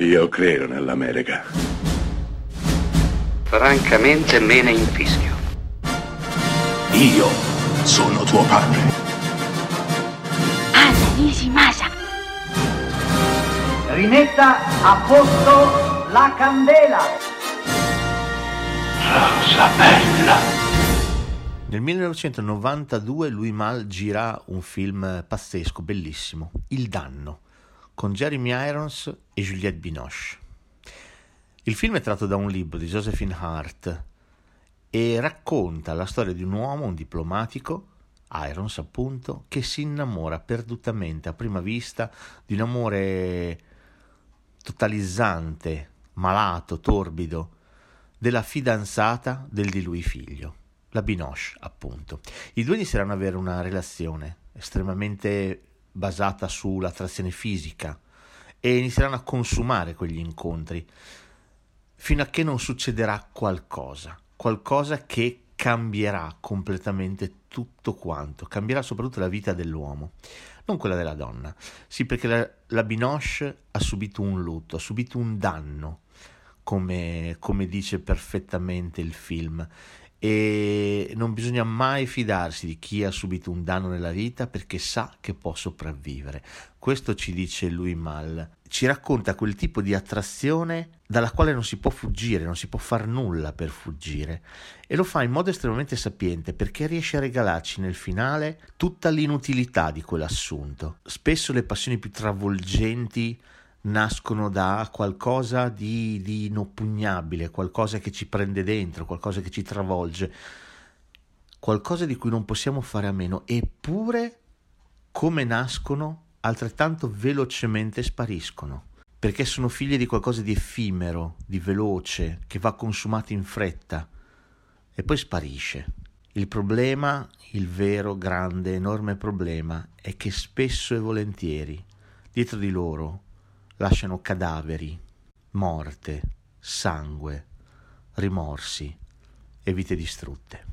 Io credo nell'America. Francamente me ne infischio. Io sono tuo padre. Anna Nishimasa. Rimetta a posto la candela. Rosa bella. Nel 1992 Louis Mal gira un film pazzesco, bellissimo, Il danno, con Jeremy Irons e Juliette Binoche. Il film è tratto da un libro di Josephine Hart e racconta la storia di un uomo, un diplomatico, Irons appunto, che si innamora perdutamente a prima vista di un amore totalizzante, malato, torbido, della fidanzata del di lui figlio, la Binoche appunto. I due inizieranno ad avere una relazione estremamente basata sull'attrazione fisica e inizieranno a consumare quegli incontri fino a che non succederà qualcosa, qualcosa che cambierà completamente tutto quanto, cambierà soprattutto la vita dell'uomo, non quella della donna. Sì, perché la, la Binoche ha subito un lutto, ha subito un danno, come, come dice perfettamente il film, e non bisogna mai fidarsi di chi ha subito un danno nella vita perché sa che può sopravvivere. Questo ci dice lui Mal. Ci racconta quel tipo di attrazione dalla quale non si può fuggire, non si può far nulla per fuggire e lo fa in modo estremamente sapiente perché riesce a regalarci nel finale tutta l'inutilità di quell'assunto. Spesso le passioni più travolgenti nascono da qualcosa di, di inoppugnabile, qualcosa che ci prende dentro, qualcosa che ci travolge, qualcosa di cui non possiamo fare a meno, eppure come nascono altrettanto velocemente spariscono, perché sono figlie di qualcosa di effimero, di veloce, che va consumato in fretta e poi sparisce. Il problema, il vero, grande, enorme problema, è che spesso e volentieri, dietro di loro, lasciano cadaveri, morte, sangue, rimorsi e vite distrutte.